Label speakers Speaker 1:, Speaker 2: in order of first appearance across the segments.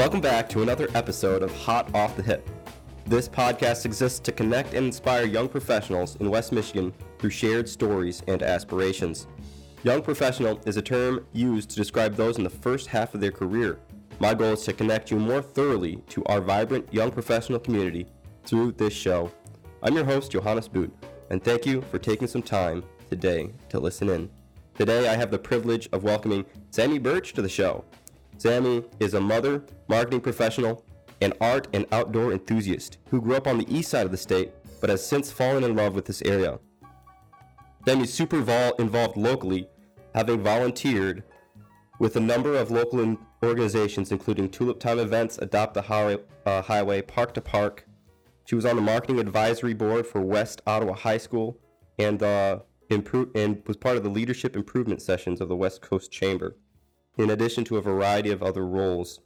Speaker 1: Welcome back to another episode of Hot Off the Hip. This podcast exists to connect and inspire young professionals in West Michigan through shared stories and aspirations. Young professional is a term used to describe those in the first half of their career. My goal is to connect you more thoroughly to our vibrant young professional community through this show. I'm your host, Johannes Boot, and thank you for taking some time today to listen in. Today, I have the privilege of welcoming Sammy Birch to the show. Sammy is a mother, marketing professional, and art and outdoor enthusiast who grew up on the east side of the state but has since fallen in love with this area. Sammy's super vol- involved locally, having volunteered with a number of local in- organizations, including Tulip Time events, Adopt the Highway, uh, Highway, Park to Park. She was on the marketing advisory board for West Ottawa High School and uh, impro- and was part of the leadership improvement sessions of the West Coast Chamber, in addition to a variety of other roles.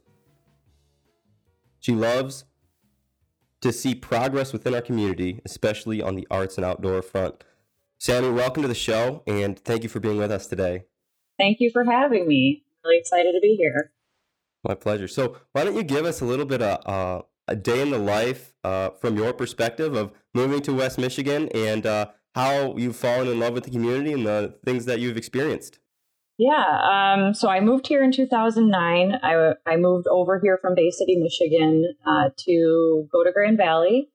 Speaker 1: She loves to see progress within our community, especially on the arts and outdoor front. Sammy, welcome to the show, and thank you for being with us today.
Speaker 2: Thank you for having me. Really excited to be here.
Speaker 1: My pleasure. So, why don't you give us a little bit of uh, a day in the life uh, from your perspective of moving to West Michigan and uh, how you've fallen in love with the community and the things that you've experienced?
Speaker 2: Yeah. Um, so I moved here in 2009. I, I moved over here from Bay City, Michigan uh, to go to Grand Valley.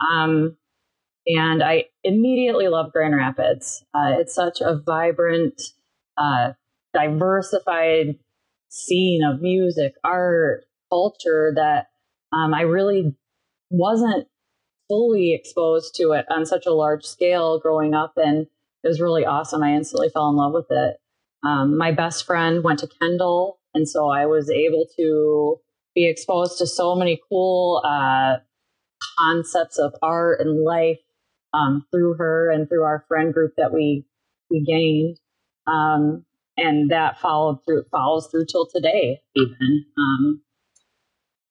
Speaker 2: Um, and I immediately loved Grand Rapids. Uh, it's such a vibrant, uh, diversified scene of music, art, culture that um, I really wasn't fully exposed to it on such a large scale growing up. And it was really awesome. I instantly fell in love with it. Um, my best friend went to Kendall, and so I was able to be exposed to so many cool uh, concepts of art and life um, through her and through our friend group that we we gained, um, and that followed through follows through till today. Even um,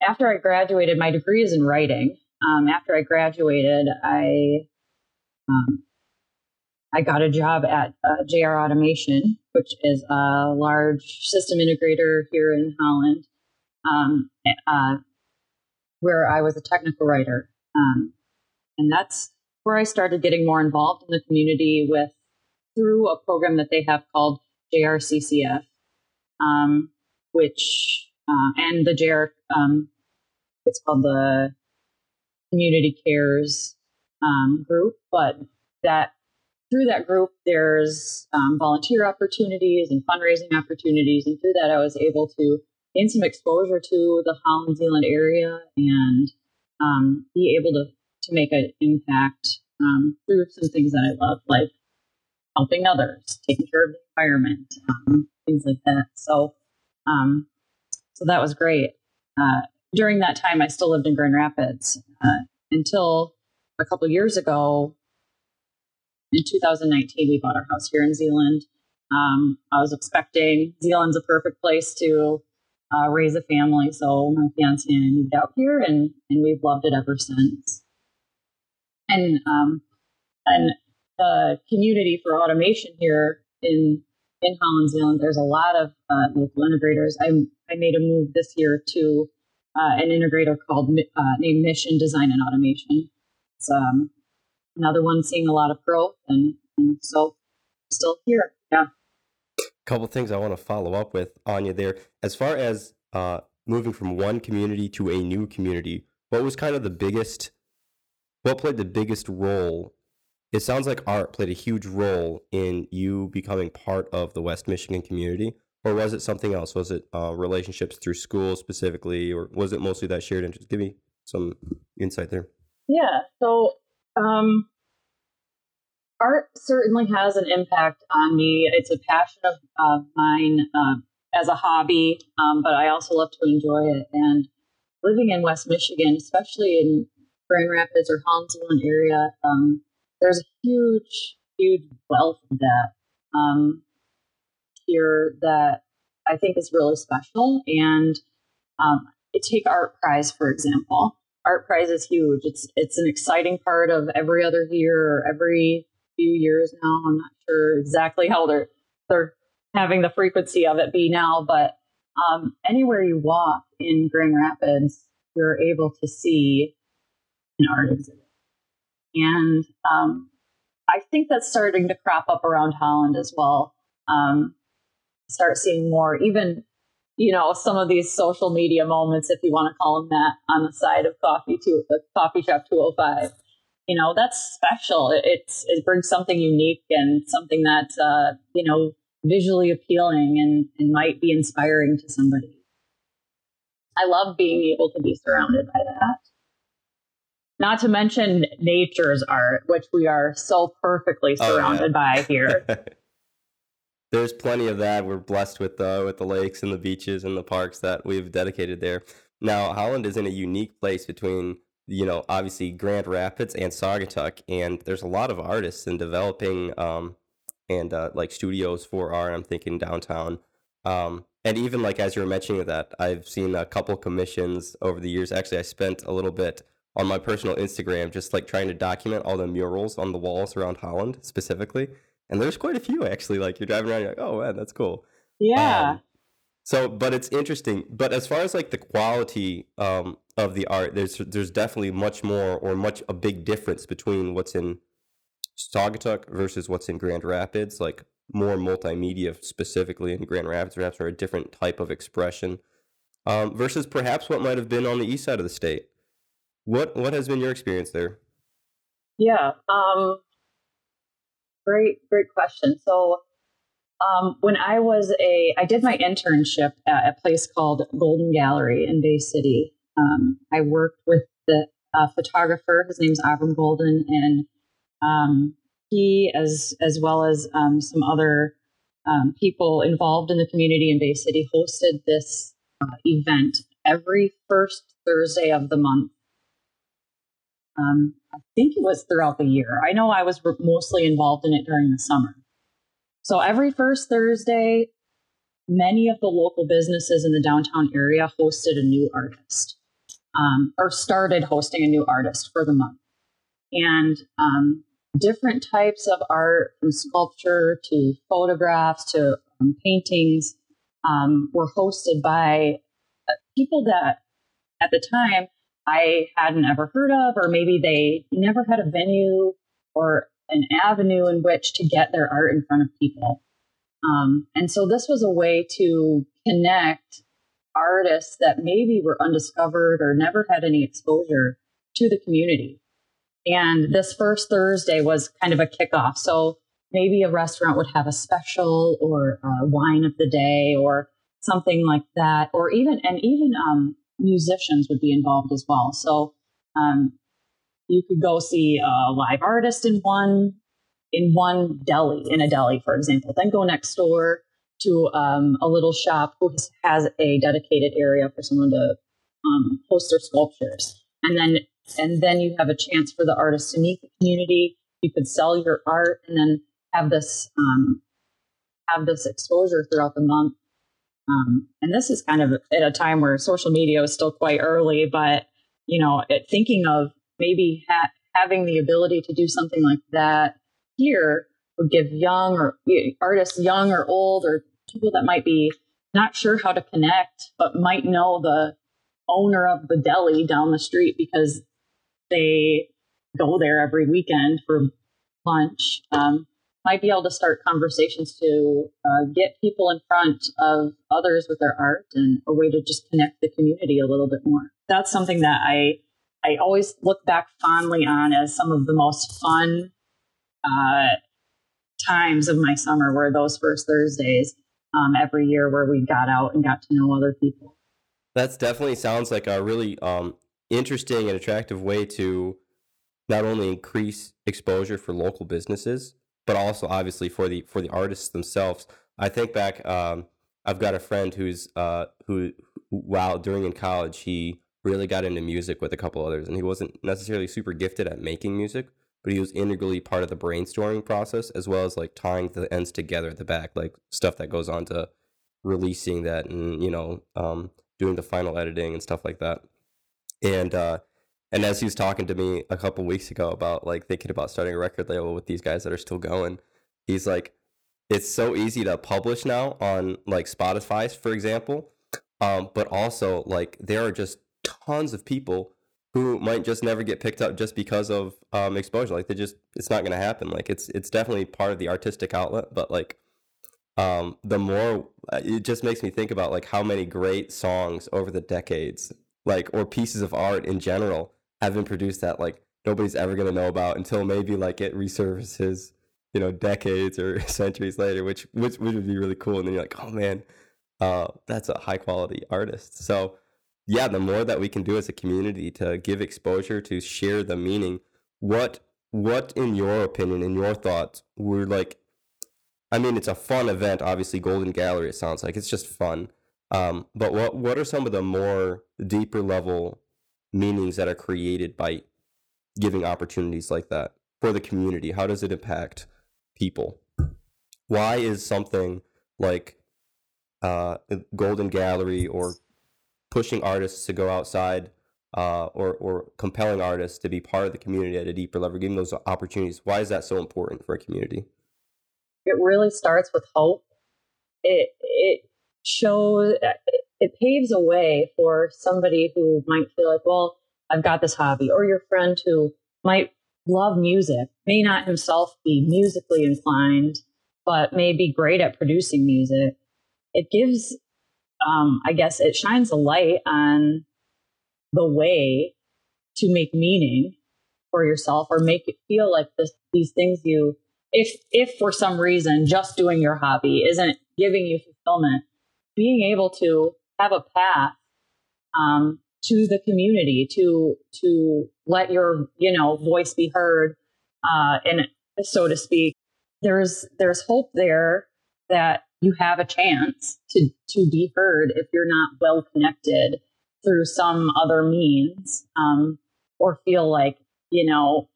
Speaker 2: after I graduated, my degree is in writing. Um, after I graduated, I um, I got a job at uh, JR Automation, which is a large system integrator here in Holland, um, uh, where I was a technical writer. Um, and that's where I started getting more involved in the community with through a program that they have called JRCCF, um, which uh, and the JR um, it's called the Community Cares um, group, but that through that group, there's um, volunteer opportunities and fundraising opportunities. And through that, I was able to gain some exposure to the Holland Zeeland area and um, be able to, to make an impact um, through some things that I love, like helping others, taking care of the environment, um, things like that. So, um, so that was great. Uh, during that time, I still lived in Grand Rapids uh, until a couple years ago in 2019, we bought our house here in Zeeland. Um, I was expecting Zeeland's a perfect place to uh, raise a family, so my fiance and I moved out here, and and we've loved it ever since. And um, and the community for automation here in in Holland, Zeeland, there's a lot of uh, local integrators. I I made a move this year to uh, an integrator called uh, named Mission Design and Automation. It's um, another one seeing a lot of growth and, and so still here. Yeah.
Speaker 1: A couple things I want to follow up with you there. As far as uh, moving from one community to a new community, what was kind of the biggest, what played the biggest role? It sounds like art played a huge role in you becoming part of the West Michigan community. Or was it something else? Was it uh, relationships through school specifically, or was it mostly that shared interest? Give me some insight there.
Speaker 2: Yeah. So um, art certainly has an impact on me. It's a passion of, mine uh, as a hobby, um, but I also love to enjoy it. And living in West Michigan, especially in Grand Rapids or Holland Zeeland area, um, there's a huge, huge wealth of that um, here that I think is really special. And um, take ArtPrize, for example. ArtPrize is huge. It's it's an exciting part of every other year or every few years now. I'm not sure exactly how they're they're having the frequency of it be now, but um, anywhere you walk in Grand Rapids, you're able to see an art exhibit. And um, I think that's starting to crop up around Holland as well. Um, start seeing more, even you know, some of these social media moments, if you want to call them that, on the side of coffee to the coffee shop 205. You know, that's special. It's it brings something unique and something that's uh, you know visually appealing and, and might be inspiring to somebody. I love being able to be surrounded by that. Not to mention nature's art, which we are so perfectly surrounded oh, yeah. by here.
Speaker 1: There's plenty of that. We're blessed with the with the lakes and the beaches and the parks that we've dedicated there. Now, Holland is in a unique place between you know obviously Grand Rapids and Saugatuck, and there's a lot of artists in developing um, and uh, like studios for art. I'm thinking downtown. Um, and even like as you were mentioning that, I've seen a couple commissions over the years. Actually, I spent a little bit on my personal Instagram, just like trying to document all the murals on the walls around Holland specifically. And there's quite a few actually. Like you're driving around, you're like, oh man, that's cool.
Speaker 2: Yeah. Um,
Speaker 1: so, but it's interesting. But as far as like the quality um, of the art, there's there's definitely much more or much a big difference between what's in Saugatuck versus what's in Grand Rapids. Like more multimedia specifically in Grand Rapids, perhaps, or a different type of expression um, versus perhaps what might have been on the east side of the state. What what has been your experience there?
Speaker 2: Yeah, um, great great question. So um, when I was a, I did my internship at a place called Golden Gallery in Bay City. Um, I worked with the uh, photographer. His name's Avram Golden, and um, he, as as well as um, some other um, people involved in the community in Bay City, hosted this uh, event every first Thursday of the month um, I think it was throughout the year. I know I was mostly involved in it during the summer. So every first Thursday, many of the local businesses in the downtown area hosted a new artist um, or started hosting a new artist for the month. And um, different types of art, from sculpture to photographs to um, paintings, um, were hosted by uh, people that at the time I hadn't ever heard of, or maybe they never had a venue or an avenue in which to get their art in front of people. Um, and so this was a way to connect artists that maybe were undiscovered or never had any exposure to the community. And this first Thursday was kind of a kickoff. So maybe a restaurant would have a special or a wine of the day or something like that, or even, and even um, musicians would be involved as well. So um, you could go see a live artist in one in one deli in a deli, for example. Then go next door to um, a little shop who has a dedicated area for someone to um, their sculptures, and then and then you have a chance for the artist to meet the community. You could sell your art, and then have this um, have this exposure throughout the month um, and this is kind of at a time where social media is still quite early, but you know, it, thinking of maybe ha- having the ability to do something like that here would give young or artists, young or old, or people that might be not sure how to connect, but might know the owner of the deli down the street because they go there every weekend for lunch. Um, might be able to start conversations to uh, get people in front of others with their art and a way to just connect the community a little bit more. That's something that I I always look back fondly on as some of the most fun uh, times of my summer were those first Thursdays um, every year where we got out and got to know other people.
Speaker 1: That's definitely sounds like a really um, interesting and attractive way to not only increase exposure for local businesses, but also obviously for the for the artists themselves. I think back. Um, I've got a friend who's uh, who while during in college he really got into music with a couple others, and he wasn't necessarily super gifted at making music, but he was integrally part of the brainstorming process as well as like tying the ends together at the back, like stuff that goes on to releasing that and you know um, doing the final editing and stuff like that. And uh, and as he was talking to me a couple weeks ago about like thinking about starting a record label with these guys that are still going, he's like, it's so easy to publish now on like Spotify, for example. Um, but also like there are just tons of people who might just never get picked up just because of um, exposure. Like they just it's not going to happen. Like it's it's definitely part of the artistic outlet, but like um, the more uh, it just makes me think about like how many great songs over the decades, like or pieces of art in general, have been produced that like nobody's ever going to know about until maybe like it resurfaces, you know, decades or centuries later, which which which would be really cool. And then you're like, oh man, uh, that's a high quality artist. So yeah, the more that we can do as a community to give exposure to share the meaning, what what in your opinion, in your thoughts, were like I mean, it's a fun event. Obviously, Golden Gallery. It sounds like it's just fun. Um, but what what are some of the more deeper level meanings that are created by giving opportunities like that for the community? How does it impact people? Why is something like uh, Golden Gallery or pushing artists to go outside uh, or or compelling artists to be part of the community at a deeper level, giving those opportunities? Why is that so important for a community?
Speaker 2: it really starts with hope. It it shows it paves a way for somebody who might feel like, well, I've got this hobby, or your friend who might love music, may not himself be musically inclined, but may be great at producing music. It gives, um, I guess, it shines a light on the way to make meaning for yourself or make it feel like this, these things you if if for some reason just doing your hobby isn't giving you fulfillment, being able to have a path um, to the community to to let your you know voice be heard, uh, and so to speak, there's there's hope there that you have a chance to to be heard if you're not well connected through some other means, um, or feel like you know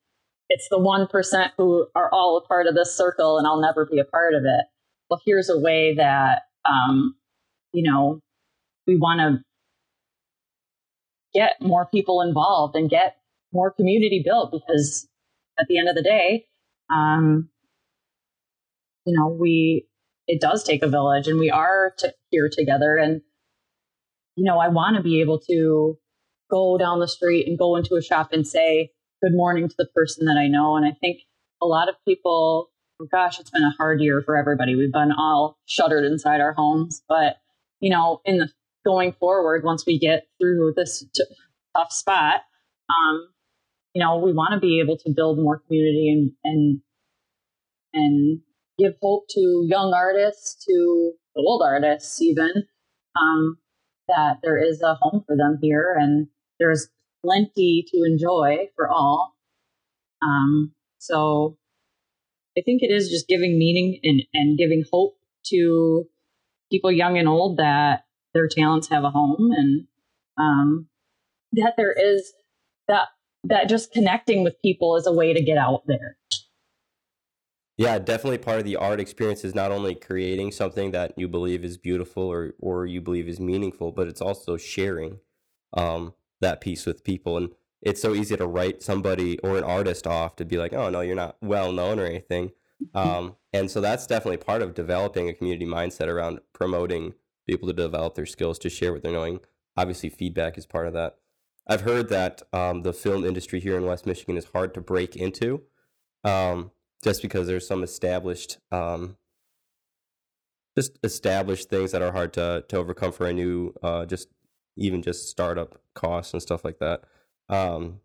Speaker 2: it's the 1% who are all a part of this circle and I'll never be a part of it. Well, here's a way that, um, you know, we want to get more people involved and get more community built because at the end of the day, um, you know, we, it does take a village and we are t- here together. And, you know, I want to be able to go down the street and go into a shop and say, good morning to the person that I know. And I think a lot of people, oh gosh, it's been a hard year for everybody. We've been all shuttered inside our homes. But, you know, in the going forward, once we get through this t- tough spot, um, you know, we want to be able to build more community and, and, and give hope to young artists, to old artists, even, um, that there is a home for them here and there's plenty to enjoy for all. Um, so I think it is just giving meaning and, and giving hope to people young and old that their talents have a home and um, that there is that that just connecting with people is a way to get out there.
Speaker 1: Yeah, definitely part of the art experience is not only creating something that you believe is beautiful or or you believe is meaningful, but it's also sharing. Um, that piece with people and it's so easy to write somebody or an artist off to be like oh no you're not well known or anything mm-hmm. um, and so that's definitely part of developing a community mindset around promoting people to develop their skills to share what they're knowing obviously feedback is part of that i've heard that um, the film industry here in west michigan is hard to break into um, just because there's some established um, just established things that are hard to, to overcome for a new uh, just even just startup costs and stuff like that. Um,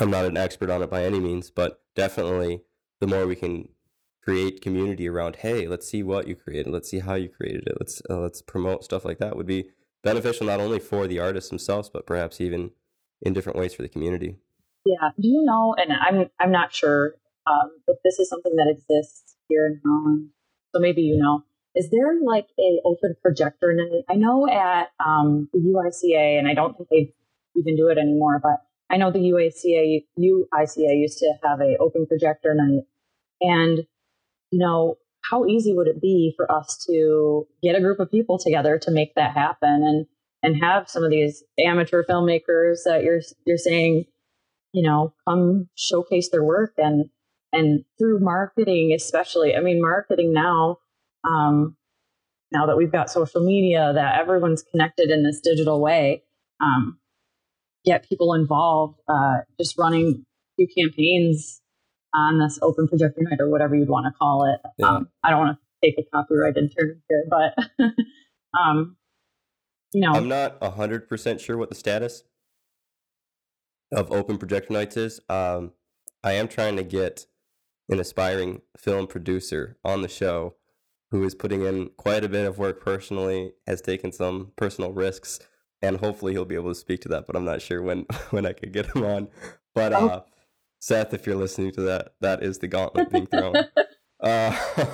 Speaker 1: I'm not an expert on it by any means, but definitely the more we can create community around, hey, let's see what you created, let's see how you created it, let's uh, let's promote stuff like that would be beneficial not only for the artists themselves, but perhaps even in different ways for the community.
Speaker 2: Yeah. Do you know? And I'm I'm not sure um, if this is something that exists here in Holland. So maybe you know is there like a open projector night? I know at um, the UICA, and I don't think they even do it anymore, but I know the UICA UICA used to have a open projector night, and you know how easy would it be for us to get a group of people together to make that happen and and have some of these amateur filmmakers that you're you're saying you know come showcase their work and and through marketing especially i mean marketing now um, now that we've got social media, that everyone's connected in this digital way, um, get people involved, uh, just running few campaigns on this open projector night or whatever you'd want to call it. Yeah. Um, I don't want to take a copyright term here, but um, you know,
Speaker 1: I'm not hundred percent sure what the status of open projector nights is. Um, I am trying to get an aspiring film producer on the show who is putting in quite a bit of work personally, has taken some personal risks, and hopefully he'll be able to speak to that. But I'm not sure when when I could get him on. But oh. uh, Seth, if you're listening to that, that is the gauntlet being thrown. uh,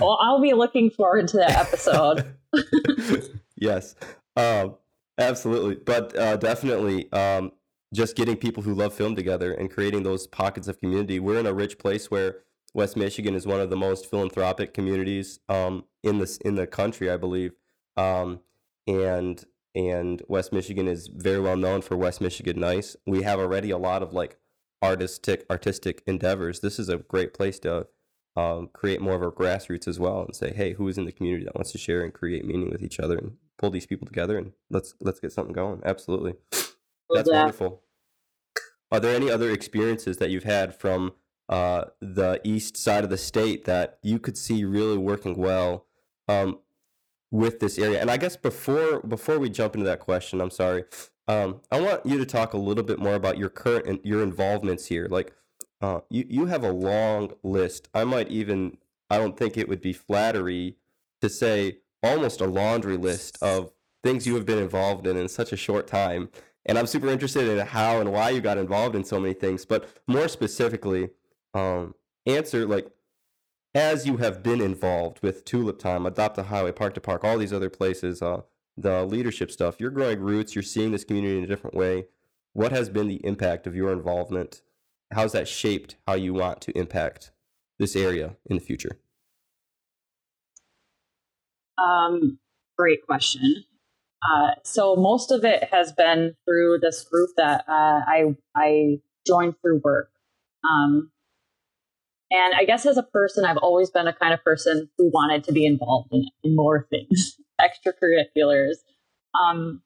Speaker 2: well, I'll be looking forward to that episode.
Speaker 1: yes, um, absolutely, but uh, definitely. Um, just getting people who love film together and creating those pockets of community. We're in a rich place where West Michigan is one of the most philanthropic communities um, in this in the country, I believe. Um, and and West Michigan is very well known for West Michigan Nice. We have already a lot of like artistic artistic endeavors. This is a great place to um, create more of our grassroots as well and say, hey, who is in the community that wants to share and create meaning with each other and pull these people together and let's let's get something going. Absolutely, that's wonderful. Are there any other experiences that you've had from uh, the east side of the state that you could see really working well um, with this area. And I guess before before we jump into that question, I'm sorry. Um, I want you to talk a little bit more about your current and your involvements here. Like, uh, you you have a long list. I might even I don't think it would be flattery to say almost a laundry list of things you have been involved in in such a short time. And I'm super interested in how and why you got involved in so many things. But more specifically, um, answer like as you have been involved with Tulip Time, Adopt a Highway, Park to Park, all these other places, uh, the leadership stuff, you're growing roots, you're seeing this community in a different way. What has been the impact of your involvement? How's that shaped how you want to impact this area in the future?
Speaker 2: Um, great question. Uh, so most of it has been through this group that uh, I I joined through work. Um, and I guess as a person, I've always been a kind of person who wanted to be involved in, in more things, extracurriculars, um,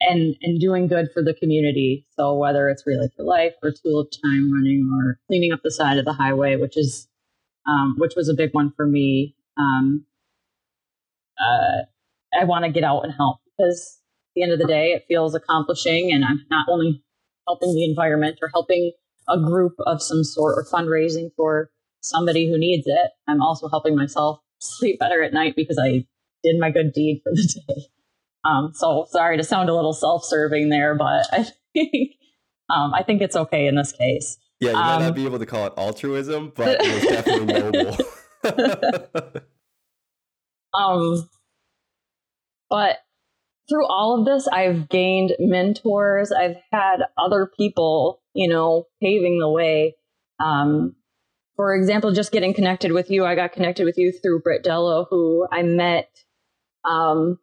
Speaker 2: and and doing good for the community. So whether it's Relay for Life or Tulip Time running or cleaning up the side of the highway, which is um, which was a big one for me. Um, uh, I want to get out and help because at the end of the day, it feels accomplishing, and I'm not only helping the environment or helping a group of some sort or fundraising for somebody who needs it. I'm also helping myself sleep better at night because I did my good deed for the day. Um, so sorry to sound a little self-serving there, but I think um, I think it's okay in this case.
Speaker 1: Yeah, you um, might not um, be able to call it altruism, but it's definitely
Speaker 2: noble. um, but through all of this, I've gained mentors. I've had other people, you know, paving the way. Um, for example, just getting connected with you, I got connected with you through Britt Dello, who I met um,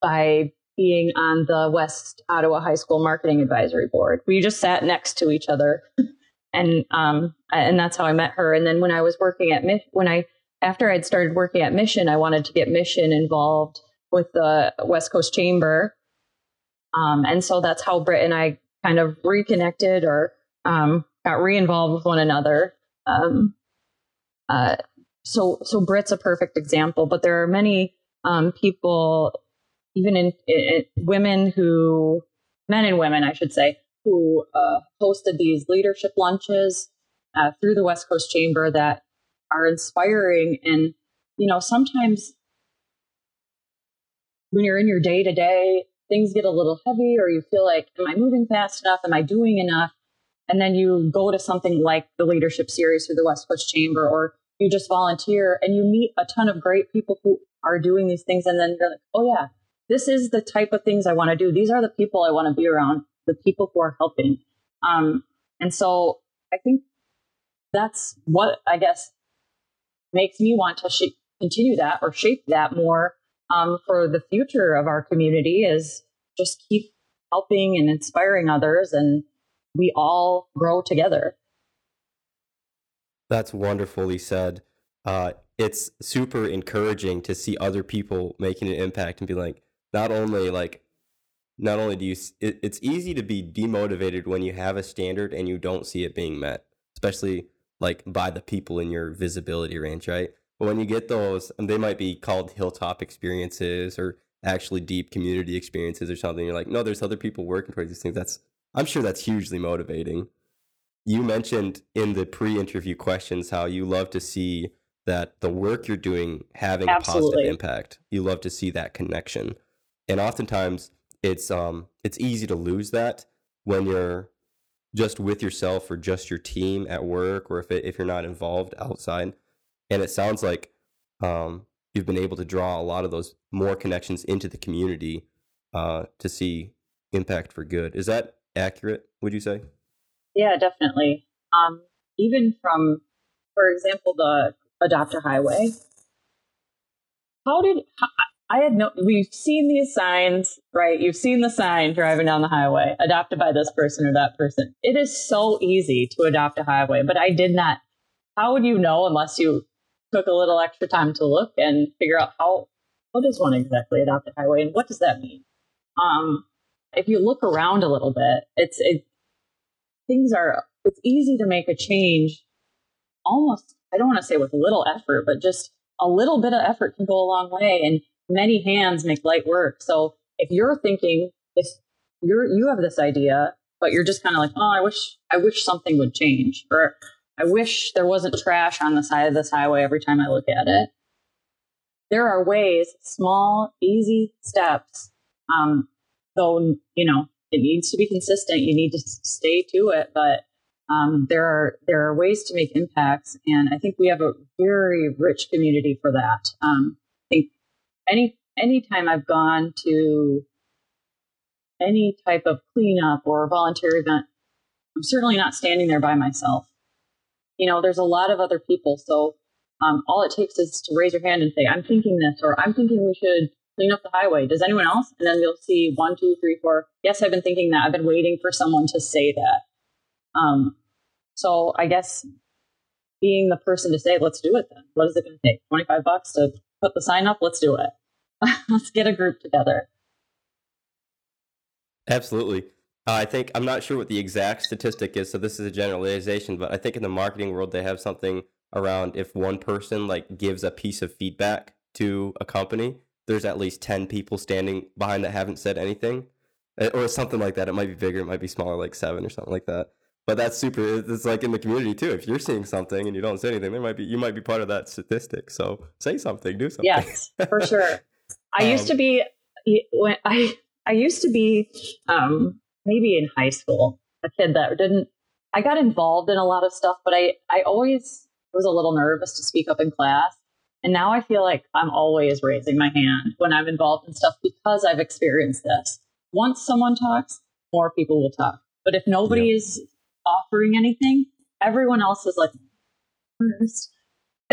Speaker 2: by being on the West Ottawa High School Marketing Advisory Board. We just sat next to each other, and um, and that's how I met her. And then when I was working at when I after I'd started working at Mission, I wanted to get Mission involved with the West Coast Chamber. Um, and so that's how Britt and I kind of reconnected or um, got re-involved with one another. Um, uh, so so Britt's a perfect example, but there are many um, people, even in, in, women who, men and women, I should say, who uh, hosted these leadership lunches uh, through the West Coast Chamber that are inspiring. And you know, sometimes when you're in your day to day, things get a little heavy or you feel like, am I moving fast enough? Am I doing enough? And then you go to something like the leadership series through the West Coast Chamber, or you just volunteer and you meet a ton of great people who are doing these things. And then you're like, oh, yeah, this is the type of things I want to do. These are the people I want to be around, the people who are helping. Um, and so I think that's what I guess makes me want to sh- continue that or shape that more um, for the future of our community is just keep helping and inspiring others and we all grow together.
Speaker 1: That's wonderfully said. Uh, it's super encouraging to see other people making an impact and be like, not only like, not only do you, it, it's easy to be demotivated when you have a standard and you don't see it being met, especially like by the people in your visibility range, right? But when you get those, and they might be called hilltop experiences or actually deep community experiences or something, you're like, no, there's other people working towards these things. That's, I'm sure that's hugely motivating. You mentioned in the pre interview questions how you love to see that the work you're doing having Absolutely. a positive impact. You love to see that connection. And oftentimes it's um it's easy to lose that when you're just with yourself or just your team at work or if it, if you're not involved outside. And it sounds like um you've been able to draw a lot of those more connections into the community uh to see impact for good. Is that accurate, would you say?
Speaker 2: Yeah, definitely. Um even from for example the adopt a highway. How did I had no? We've seen these signs, right? You've seen the sign driving down the highway, adopted by this person or that person. It is so easy to adopt a highway, but I did not. How would you know unless you took a little extra time to look and figure out how what is one exactly adopt a highway and what does that mean? Um, if you look around a little bit, it's it, things are. It's easy to make a change almost I don't want to say with little effort, but just a little bit of effort can go a long way and many hands make light work. So if you're thinking, if you're, you have this idea, but you're just kind of like, oh, I wish, I wish something would change or I wish there wasn't trash on the side of this highway every time I look at it. There are ways, small, easy steps. Um, though, you know, it needs to be consistent. You need to stay to it, but um, there are there are ways to make impacts, and I think we have a very rich community for that. Um, I think any anytime I've gone to any type of cleanup or volunteer event, I'm certainly not standing there by myself. You know, there's a lot of other people, so um, all it takes is to raise your hand and say, "I'm thinking this," or "I'm thinking we should clean up the highway." Does anyone else? And then you'll see one, two, three, four. Yes, I've been thinking that. I've been waiting for someone to say that. Um, so I guess being the person to say, let's do it then. What is it going to take? 25 bucks to put the sign up? Let's do it. let's get a group together.
Speaker 1: Absolutely. Uh, I think, I'm not sure what the exact statistic is, so this is a generalization, but I think in the marketing world, they have something around if one person like gives a piece of feedback to a company, there's at least 10 people standing behind that haven't said anything uh, or something like that. It might be bigger, it might be smaller, like seven or something like that but that's super it's like in the community too if you're seeing something and you don't say anything there might be you might be part of that statistic. So say something do something.
Speaker 2: Yes for sure. I um, used to be when i i used to be um maybe in high school a kid that didn't i got involved in a lot of stuff but i i always was a little nervous to speak up in class. And now i feel like i'm always raising my hand when i'm involved in stuff because i've experienced this. Once someone talks more people will talk. But if nobody yeah. is offering anything, everyone else is like first.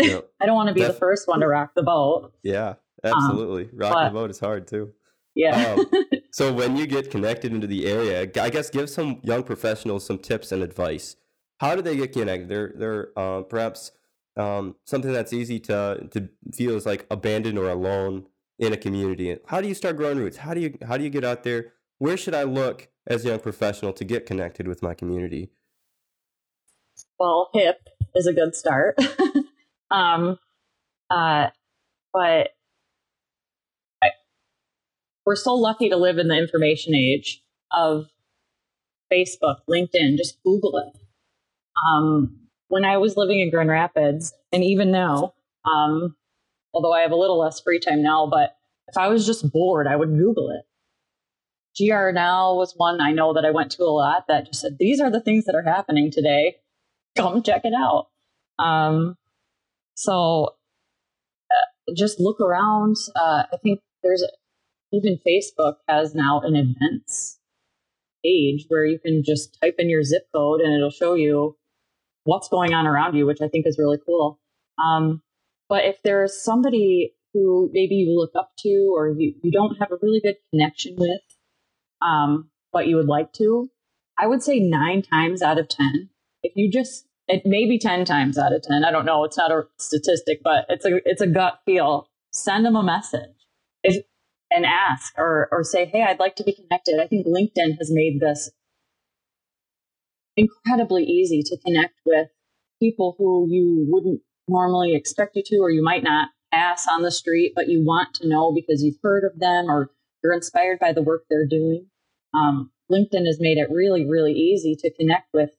Speaker 2: Yep. I don't want to be Def- the first one to rock the boat.
Speaker 1: Yeah, absolutely. Um, Rocking the boat is hard too.
Speaker 2: Yeah. um,
Speaker 1: so when you get connected into the area, I guess give some young professionals some tips and advice. How do they get connected? They're they're uh, perhaps um, something that's easy to to feel is like abandoned or alone in a community. How do you start growing roots? How do you how do you get out there? Where should I look as a young professional to get connected with my community?
Speaker 2: Well, hip is a good start. um, uh, but I, we're so lucky to live in the information age of Facebook, LinkedIn, just Google it. Um, when I was living in Grand Rapids, and even now, um, although I have a little less free time now, but if I was just bored, I would Google it. GR Now was one I know that I went to a lot that just said, these are the things that are happening today come check it out. Um, so uh, just look around. Uh, I think there's even Facebook has now an events page where you can just type in your zip code and it'll show you what's going on around you, which I think is really cool. Um, but if there's somebody who maybe you look up to or you, you don't have a really good connection with, um, but you would like to, I would say nine times out of 10, if you just it may be 10 times out of 10 i don't know. It's not a statistic but it's a it's a gut feel. Send them a message. If, and ask or or say hey i'd like to be connected. I think linkedin has made this incredibly easy to connect with people who you wouldn't normally expect you to or you might not pass on the street but you want to know because you've heard of them or you're inspired by the work they're doing. Um, linkedin has made it really really easy to connect with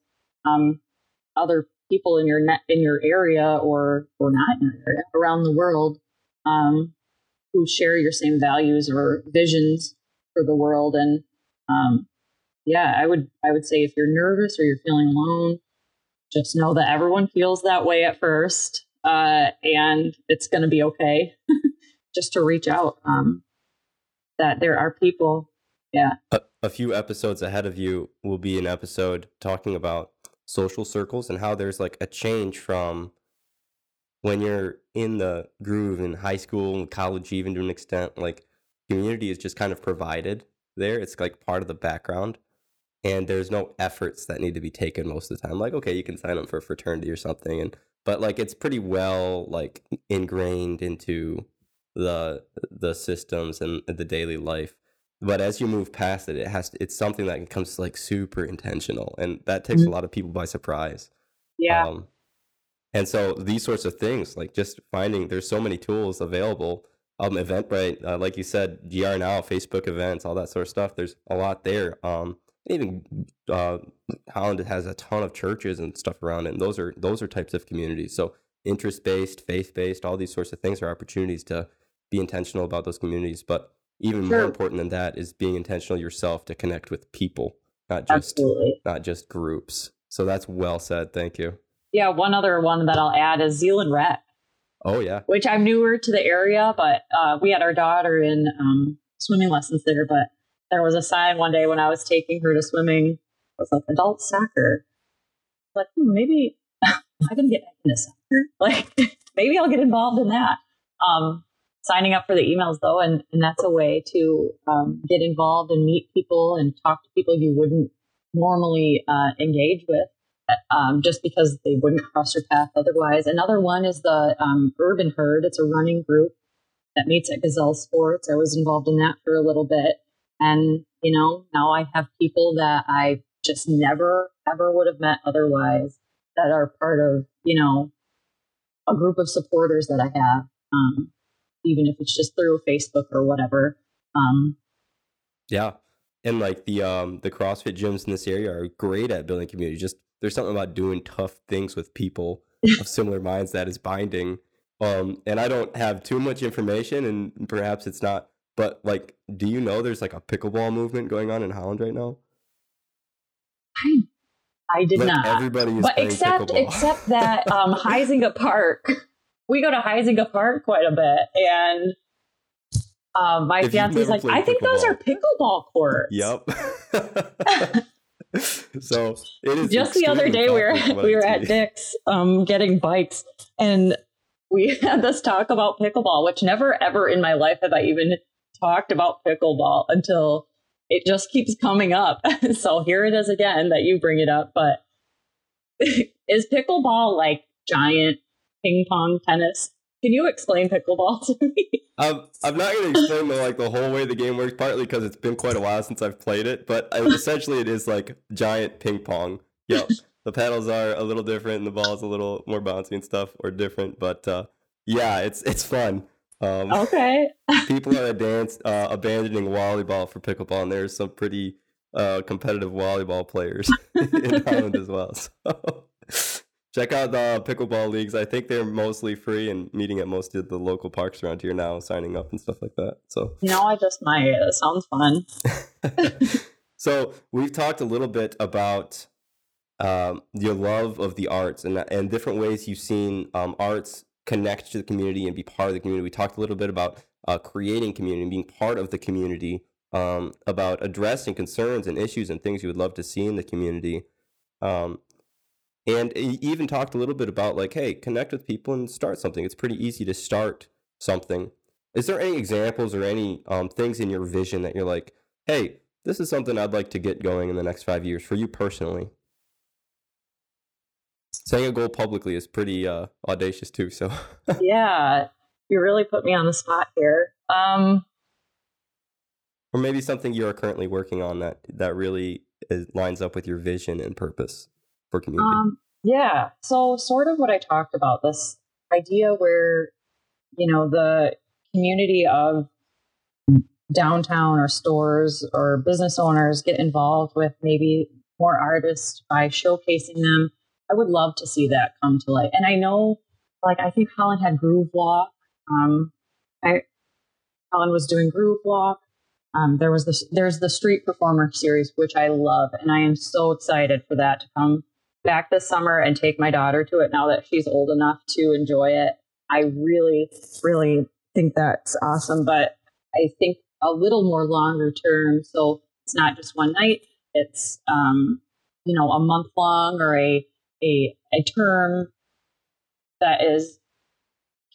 Speaker 2: um, other people in your net in your area or or not in your area around the world um, who share your same values or visions for the world. And um, yeah i would i would say if you're nervous or you're feeling alone just know that everyone feels that way at first uh, and it's going to be okay just to reach out um, that there are people. Yeah.
Speaker 1: A, a few episodes ahead of you will be an episode talking about social circles and how there's like a change from when you're in the groove in high school and college even to an extent like community is just kind of provided there. It's like part of the background and there's no efforts that need to be taken most of the time. Like okay you can sign up for a fraternity or something and but like it's pretty well like ingrained into the the systems and the daily life but as you move past it it has to, it's something that becomes like super intentional and that takes mm-hmm. a lot of people by surprise
Speaker 2: yeah um,
Speaker 1: and so these sorts of things like just finding there's so many tools available um eventbrite uh, like you said gr now facebook events all that sort of stuff there's a lot there um even uh, Holland has a ton of churches and stuff around it, and those are those are types of communities. So interest based, faith based, all these sorts of things are opportunities to be intentional about those communities. But even sure. more important than that is being intentional yourself to connect with people, not just Absolutely. not just groups. So that's well said. Thank you.
Speaker 2: Yeah, one other one that I'll add is Zeeland Rec.
Speaker 1: Oh yeah,
Speaker 2: which I'm newer to the area, but uh, we had our daughter in um, swimming lessons there. But there was a sign one day when I was taking her to swimming. It was like adult soccer. Like hmm, maybe I can get into soccer. Like maybe I'll get involved in that. Um, signing up for the emails though, and, and that's a way to um, get involved and meet people and talk to people you wouldn't normally uh, engage with. Um, just because they wouldn't cross your path otherwise. Another one is the um, Urban Herd. It's a running group that meets at Gazelle Sports. I was involved in that for a little bit. And, you know, now I have people that I just never, ever would have met otherwise that are part of, you know, a group of supporters that I have. Um, even if it's just through Facebook or whatever. Um,
Speaker 1: yeah, and like the um the CrossFit gyms in this area are great at building community. Just there's something about doing tough things with people of similar minds that is binding. Um, and I don't have too much information, and perhaps it's not. But like, do you know there's like a pickleball movement going on in Holland right now?
Speaker 2: I I did
Speaker 1: like
Speaker 2: not.
Speaker 1: Everybody is but
Speaker 2: except
Speaker 1: pickleball.
Speaker 2: except that um, Huizenga Park we go to Huizenga Park quite a bit, and um, my fiance is like, I think those are pickleball courts.
Speaker 1: Yep. so it is
Speaker 2: just the other day we were we were at Dick's um, getting bikes, and we had this talk about pickleball, which never ever in my life have I even talked about pickleball until it just keeps coming up. so here it is again that you bring it up, but is pickleball like giant ping pong tennis. Can you explain pickleball to me?
Speaker 1: Um, I'm not going to explain the, like the whole way the game works, partly because it's been quite a while since I've played it. But uh, essentially, it is like giant ping pong. Yep, the paddles are a little different, and the ball is a little more bouncy and stuff, or different. But uh, yeah, it's it's fun.
Speaker 2: Um, okay.
Speaker 1: people are dance, uh, abandoning volleyball for pickleball, and there's some pretty uh, competitive volleyball players in Holland as well. So check out the pickleball leagues. I think they're mostly free and meeting at most of the local parks around here now, signing up and stuff like that. So
Speaker 2: you know, I just might. That sounds fun.
Speaker 1: so we've talked a little bit about um, your love of the arts and and different ways you've seen um, arts connect to the community and be part of the community. We talked a little bit about uh, creating community and being part of the community. Um, about addressing concerns and issues and things you would love to see in the community. Um, and he even talked a little bit about like, hey, connect with people and start something. It's pretty easy to start something. Is there any examples or any um, things in your vision that you're like, hey, this is something I'd like to get going in the next five years for you personally? saying a goal publicly is pretty uh, audacious too. So
Speaker 2: yeah, you really put me on the spot here. Um,
Speaker 1: or maybe something you are currently working on that that really is, lines up with your vision and purpose for community. Um,
Speaker 2: yeah. So sort of what I talked about this idea where you know the community of downtown or stores or business owners get involved with maybe more artists by showcasing them. I would love to see that come to light. And I know, like, I think Holland had Groove Walk. Um, I, Holland was doing Groove Walk. Um, there was this, there's the Street Performer series, which I love, and I am so excited for that to come back this summer and take my daughter to it now that she's old enough to enjoy it. I really, really think that's awesome. But I think a little more longer term. So it's not just one night. It's um, you know a month long or a a a term that is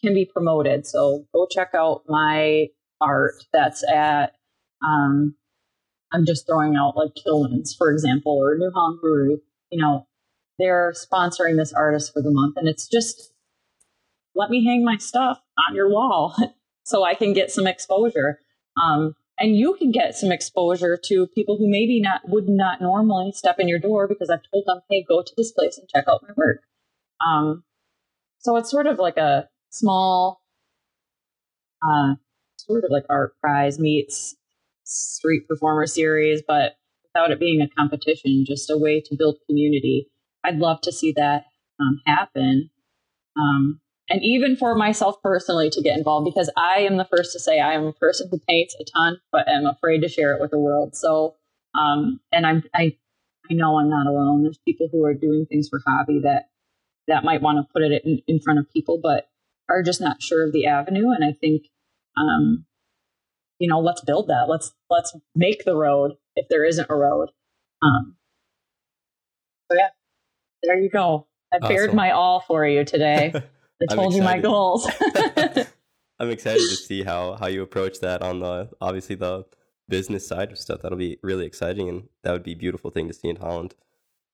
Speaker 2: can be promoted. So go check out my art that's at um, I'm just throwing out like Kilwins, for example, or New Holland Brewery. You know, they're sponsoring this artist for the month, and it's just let me hang my stuff on your wall so I can get some exposure. Um, and you can get some exposure to people who maybe not would not normally step in your door because I've told them, hey, go to this place and check out my work. Um, so it's sort of like a small, uh, sort of like ArtPrize meets street performer series, but without it being a competition, just a way to build community. I'd love to see that um, happen. Um, and even for myself personally to get involved because I am the first to say I am a person who paints a ton, but am afraid to share it with the world. So, um, and I'm I I know I'm not alone. There's people who are doing things for hobby that that might want to put it in, in front of people, but are just not sure of the avenue. And I think, um, you know, let's build that. Let's let's make the road if there isn't a road. Um, so yeah, there you go. I awesome. bared my all for you today. I told you my goals.
Speaker 1: I'm excited to see how how you approach that on the obviously the business side of stuff. That'll be really exciting, and that would be a beautiful thing to see in Holland.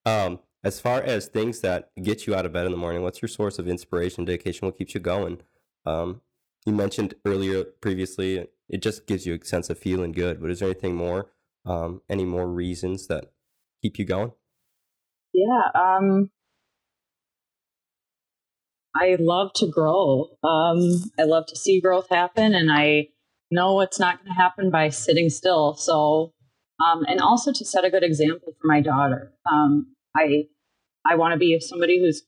Speaker 1: Um, as far as things that get you out of bed in the morning, what's your source of inspiration, dedication? What keeps you going? Um, you mentioned earlier, previously, it just gives you a sense of feeling good. But is there anything more? Um, any more reasons that keep you going?
Speaker 2: Yeah, um, I love to grow. Um, I love to see growth happen, and I know it's not going to happen by sitting still. So, um, and also to set a good example for my daughter. Um, I I want to be somebody who's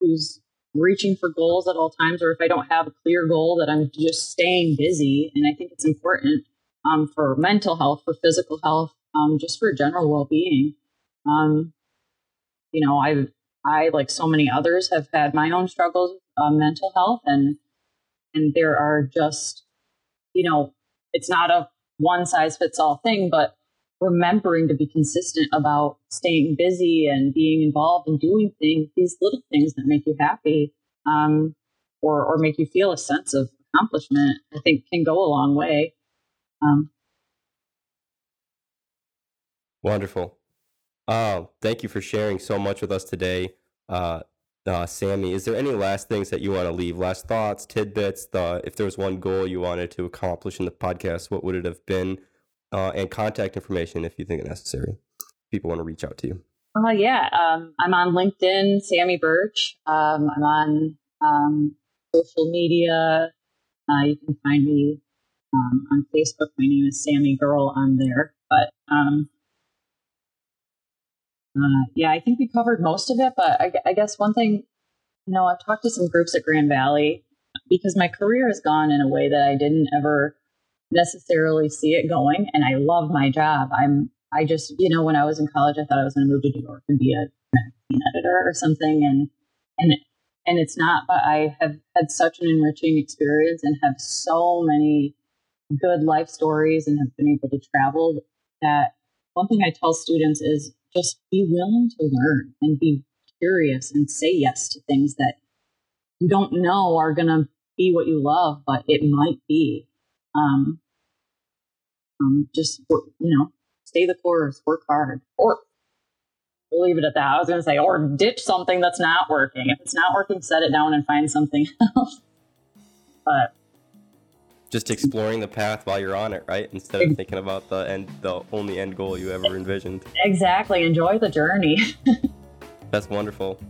Speaker 2: who's reaching for goals at all times, or if I don't have a clear goal, that I'm just staying busy. And I think it's important um, for mental health, for physical health, um, just for general well being. Um, you know, I've I, like so many others, have had my own struggles with uh, mental health, and and there are just, you know, it's not a one size fits all thing, but remembering to be consistent about staying busy and being involved and doing things, these little things that make you happy, um, or or make you feel a sense of accomplishment, I think can go a long way. Um,
Speaker 1: Wonderful. Uh, thank you for sharing so much with us today, uh, uh, Sammy. Is there any last things that you want to leave? Last thoughts, tidbits? The, if there was one goal you wanted to accomplish in the podcast, what would it have been? Uh, and contact information if you think it necessary. People want to reach out to you.
Speaker 2: Uh, yeah, um, I'm on LinkedIn, Sammy Birch. Um, I'm on um, social media. Uh, you can find me um, on Facebook. My name is Sammy Girl on there. But um, uh, yeah, I think we covered most of it, but I, I, guess one thing, you know, I've talked to some groups at Grand Valley because my career has gone in a way that I didn't ever necessarily see it going, and I love my job. I'm, I just, you know, when I was in college, I thought I was going to move to New York and be a magazine editor or something, and and and it's not. But I have had such an enriching experience and have so many good life stories and have been able to travel that one thing I tell students is just be willing to learn and be curious and say yes to things that you don't know are going to be what you love, but it might be. Um, um, just, you know, stay the course, work hard, or leave it at that. I was going to say, or ditch something that's not working. If it's not working, set it down and find something else. But
Speaker 1: just exploring the path while you're on it, right? Instead of thinking about the end, the only end goal you ever envisioned.
Speaker 2: Exactly. Enjoy the journey.
Speaker 1: That's wonderful.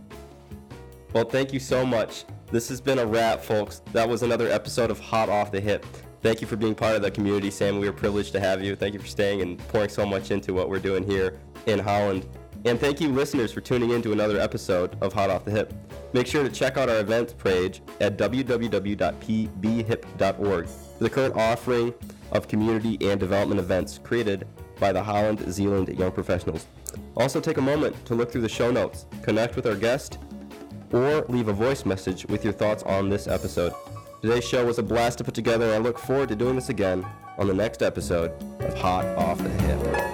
Speaker 1: Well, thank you so much. This has been a wrap, folks. That was another episode of Hot Off the Hip. Thank you for being part of the community, Sam. We are privileged to have you. Thank you for staying and pouring so much into what we're doing here in Holland. And thank you, listeners, for tuning in to another episode of Hot Off the Hip. Make sure to check out our events page at www.pbhip.org for the current offering of community and development events created by the Holland Zeeland Young Professionals. Also, take a moment to look through the show notes, connect with our guest, or leave a voice message with your thoughts on this episode. Today's show was a blast to put together, and I look forward to doing this again on the next episode of Hot Off the Hip.